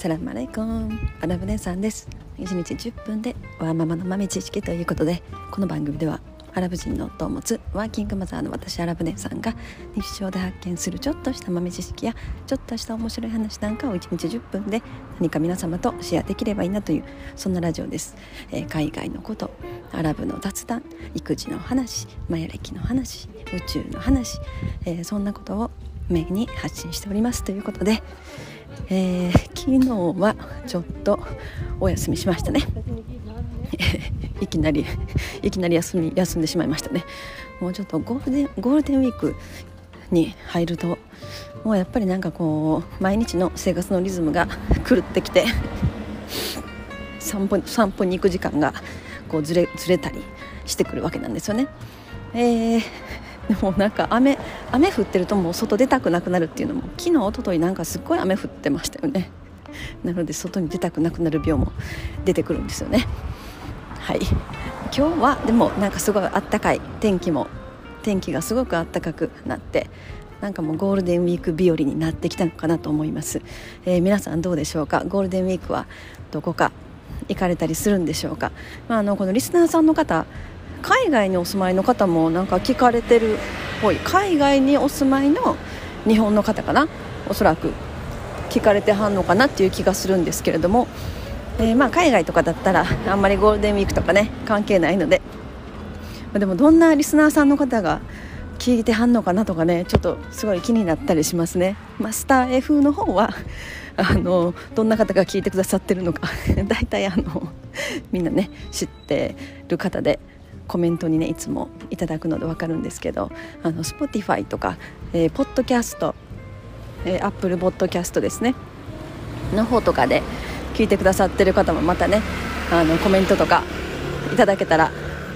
サラマレイコン。アラブ姉さんです。1日10分でワーママの豆知識ということでこの番組ではアラブ人の夫を持つワーキングマザーの私アラブ姉さんが日常で発見するちょっとした豆知識やちょっとした面白い話なんかを1日10分で何か皆様とシェアできればいいなというそんなラジオです、えー、海外のことアラブの雑談育児の話マヤ歴の話宇宙の話、えー、そんなことをメインに発信しておりますということで、えー、昨日はちょっとお休みしましたね いきなりいきなり休み休んでしまいましたねもうちょっとゴールデンゴールデンウィークに入るともうやっぱりなんかこう毎日の生活のリズムが狂ってきて散歩散歩に行く時間がこうずれずれたりしてくるわけなんですよね。えー、でもなんか雨雨降ってるともう外出たくなくなるっていうのも昨日一昨日なんかすっごい雨降ってましたよね。なので外に出たくなくなる病も出てくるんですよね。はい。今日はでもなんかすごいあったかい天気も天気がすごくあったかくなってなんかもうゴールデンウィーク日和になってきたのかなと思います、えー、皆さんどうでしょうか？ゴールデンウィークはどこか行かれたりするんでしょうか、まあ、あのこのリスナーさんの方海外にお住まいの方もなんか聞かれてるっぽい。海外にお住まいの日本の方かな？おそらく聞かれてはんのかなっていう気がするんですけれども、えー、まあ海外とかだったらあんまりゴールデンウィークとかね関係ないので、ま、でもどんなリスナーさんの方が聞いてはんのかなとかねちょっとすごい気になったりしますね、まあ、スター F の方は あのどんな方が聞いてくださってるのか 大体あのみんなね知ってる方で。コメントにねいつもいただくので分かるんですけどあの Spotify とか、えー、ポッドキャスト、えー、Apple ポッドキャストですね。の方とかで聞いてくださってる方もまたねあのコメントとかいただけたら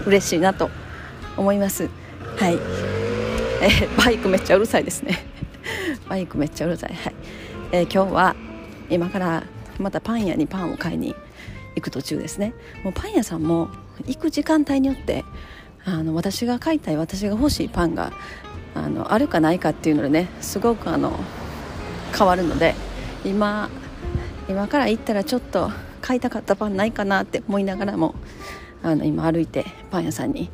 嬉しいなと思います。はい、えー、バイクめっちゃうるさいですね。バイクめっちゃうるさい。はい、えー、今日は今からまたパン屋にパンを買いに行く途中ですね。もうパン屋さんも行く時間帯によってあの私が買いたい私が欲しいパンがあのあるかないかっていうのでねすごくあの変わるので今今から行ったらちょっと買いたかったパンないかなって思いながらもあの今歩いてパン屋さんに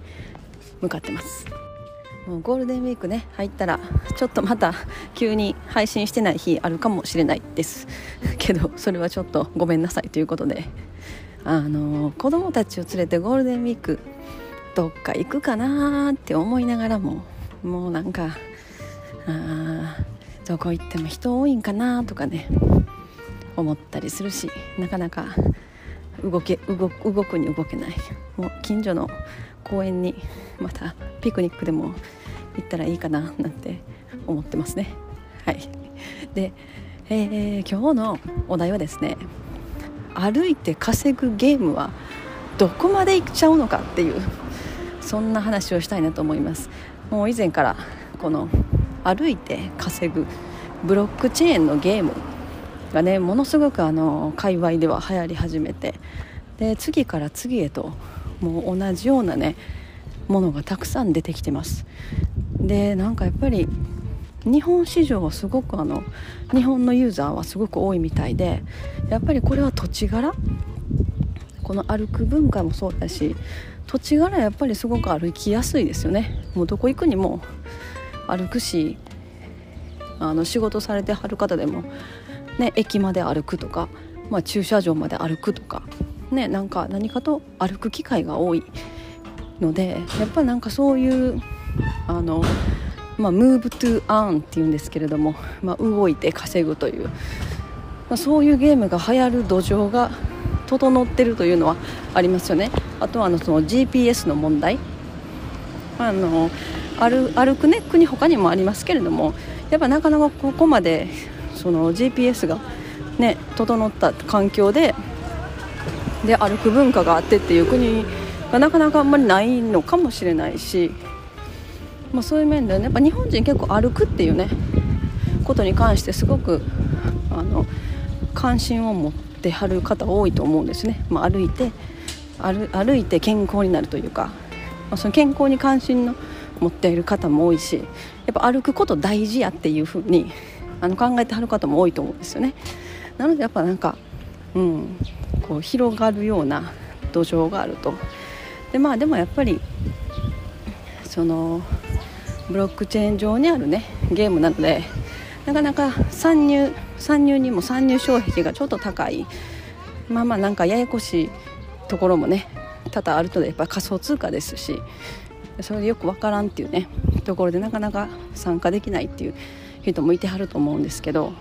向かってます。もうゴールデンウィークね入ったらちょっとまた急に配信してない日あるかもしれないです。けどそれはちょっとごめんなさいということであの子供たちを連れてゴールデンウィークどっか行くかなって思いながらももうなんかあどこ行っても人多いんかなとかね思ったりするしなかなか動け動動くに動けない。もう近所の公園にまたピクニックでも行ったらいいかななんて思ってますね。はい。で、えー、今日のお題はですね歩いて稼ぐゲームはどこまでいっちゃうのかっていうそんな話をしたいなと思います。もう以前からこの歩いて稼ぐブロックチェーンのゲームがねものすごくあの界隈では流行り始めてで次から次へともう同じようなねものがたくさん出てきてます。でなんかやっぱり日本市場はすごくあの日本のユーザーはすごく多いみたいでやっぱりこれは土地柄この歩く文化もそうだし土地柄やっぱりすごく歩きやすいですよね。もうどこ行くにも歩くしあの仕事されてはる方でも、ね、駅まで歩くとか、まあ、駐車場まで歩くとか、ね、なんか何かと歩く機会が多いのでやっぱりなんかそういうあのまあ、ムーブトゥアーンっていうんですけれども、まあ、動いて稼ぐという、まあ、そういうゲームが流行る土壌が整ってるというのはありますよね。あとはあのその GPS の問題。あの歩歩くね国他にもありますけれどもやっぱなかなかここまでその GPS がね整った環境でで歩く文化があってっていう国がなかなかあんまりないのかもしれないしまあ、そういう面で、ね、やっぱ日本人結構歩くっていうねことに関してすごくあの関心を持ってはる方多いと思うんですね、まあ、歩いて歩いて健康になるというか、まあ、その健康に関心の持っている方も多いしやっぱ歩くこと大事やっていうふうにあの考えてはる方も多いと思うんですよね。なのでやっぱなんか、うん、こう広がるような土壌があると。でまあでもやっぱりそのブロックチェーン上にあるねゲームなのでなかなか参入参入にも参入障壁がちょっと高い。まあまあなんかややこしいところもね多々あるとやっぱ仮想通貨ですしそれでよくわからんっていうねところでなかなか参加できないっていう人もいてはると思うんですけど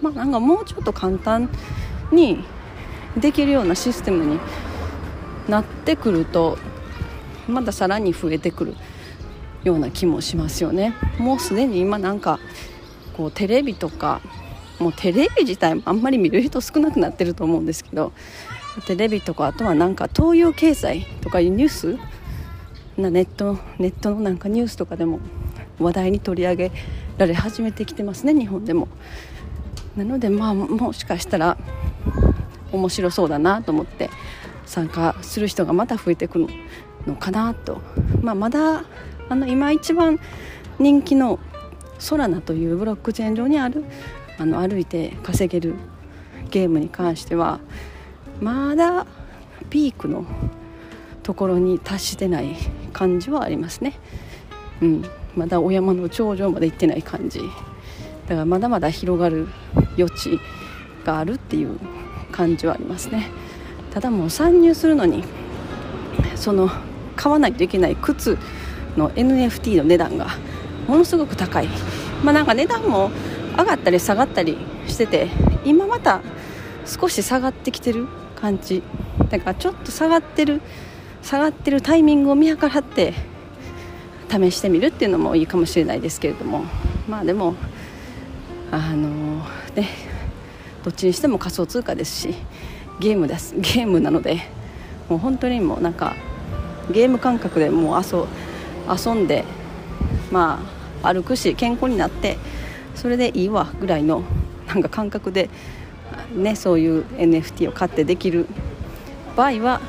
まあなんかもうちょっと簡単にできるようなシステムになってくるとまださらに増えてくる。ような気もしますよね。もうすでに今なんかこうテレビとかもうテレビ自体あんまり見る人少なくなってると思うんですけどテレビとかあとはなんか東洋経済とかいうニュースなネットネットのなんかニュースとかでも話題に取り上げられ始めてきてますね日本でも。なのでまあもしかしたら面白そうだなと思って参加する人がまた増えてくるのかなと、まあ、まだあの今一番人気のソラナというブロックチェーン上にあるあの歩いて稼げるゲームに関してはまだピークのところに達してない感じはありますね。うん、まだお山の頂上まで行ってない感じ。だからまだまだ広がる余地があるっていう感じはありますね。ただもう参入するのにその買わないといけない靴の NFT の値段がものすごく高い。まあなんか値段も上がったり下がったりしてて今また少し下がってきてる感じ。だからちょっと下がってる下がってるタイミングを見計らって試してみるっていうのもいいかもしれないですけれども。まあでもあのねどっちにしても仮想通貨ですしゲームですゲームなのでもう本当にもうなんかゲーム感覚でもう遊遊んでまあ歩くし健康になってそれでいいわぐらいのなんか感覚で、ね、そういう NFT を買ってできる場合は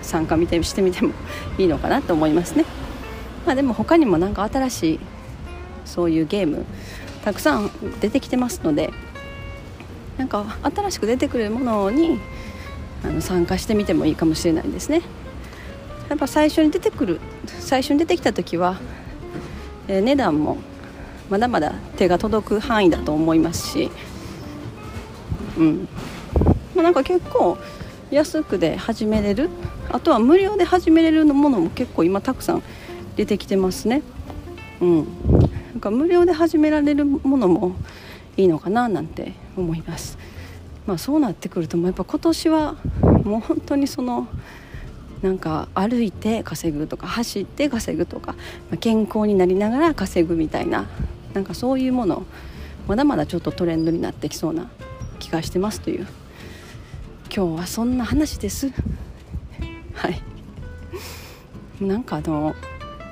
参加見てしてみても いいのかなと思いますね。まあ、でも他にもなんか新しいそういうゲームたくさん出てきてますのでなんか新しく出てくるものにあの参加してみてもいいかもしれないですねやっぱ最初に出てくる最初に出てきた時は、えー、値段もまだまだ手が届く範囲だと思いますしうん。まあ、なんか結構安くで始めれるあとは無料で始めれるものも結構今たくさん出てきてますね。うん。なんか無料で始められるものもいいのかななんて思います。まあそうなってくるともうやっぱ今年はもう本当にそのなんか歩いて稼ぐとか走って稼ぐとか、ま健康になりながら稼ぐみたいななんかそういうものまだまだちょっとトレンドになってきそうな気がしてますという。今日はそんな話です。はい。なんかあの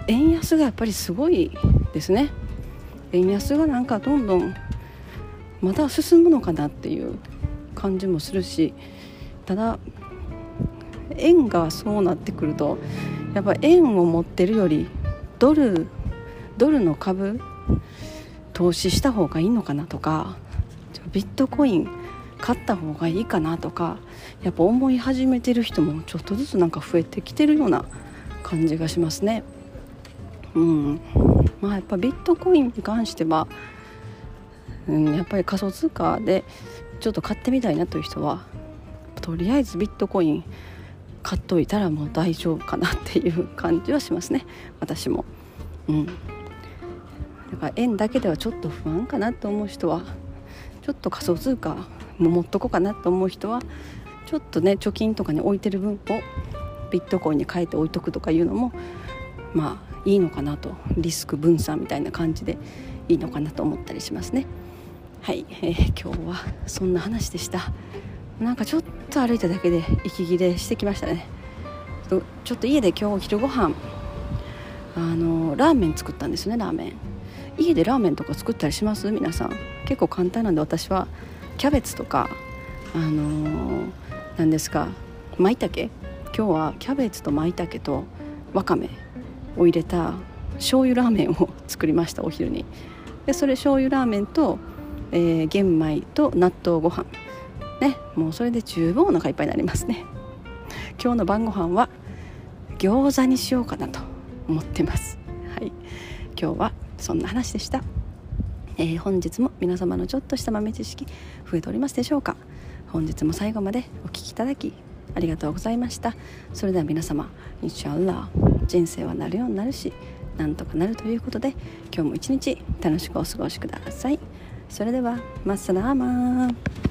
円安がやっぱりすごいですね。円安がなんかどんどんまた進むのかなっていう感じもするしただ円がそうなってくるとやっぱ円を持ってるよりドルドルの株投資した方がいいのかなとかビットコイン買った方がいいかなとかやっぱ思い始めてる人もちょっとずつなんか増えてきてるような感じがしますね。うんまあ、やっぱビットコインに関してはうん、やっぱり仮想通貨でちょっと買ってみたいなという人はとりあえずビットコイン買っといたらもう大丈夫かなっていう感じはしますね。私も。うん。だから円だけではちょっと不安かなと思う人はちょっと仮想通貨も持っとこうかなと思う人はちょっとね貯金とかに置いてる分をビットコインに変えて置いとくとかいうのもまあいいのかなと。リスク分散みたいな感じでいいのかなと思ったりしますね。はい、えー、今日はそんな話でした。なんかちょっと歩いただけで息切れしてきましたね。ちょっと家で今日昼ご飯あのラーメン作ったんですねラーメン。家でラーメンとか作ったりします？皆さん。結構簡単なんで私はキャベツとかあの何、ー、ですか舞茸？今日はキャベツと舞茸とわかめを入れた醤油ラーメンを 作りましたお昼に。でそれ醤油ラーメンとえー、玄米と納豆ご飯。ねもうそれで十分お腹いっぱいになりますね。今日の晩ご飯は餃子にしようかなと思ってます。はい。今日はそんな話でした、えー、本日も皆様のちょっとした豆知識増えておりますでしょうか。本日も最後までお聴きいただきありがとうございました。それでは皆様インシャラ人生はなるようになるしなんとかなるということで今日も一日楽しくお過ごしください。それではマッサラーマー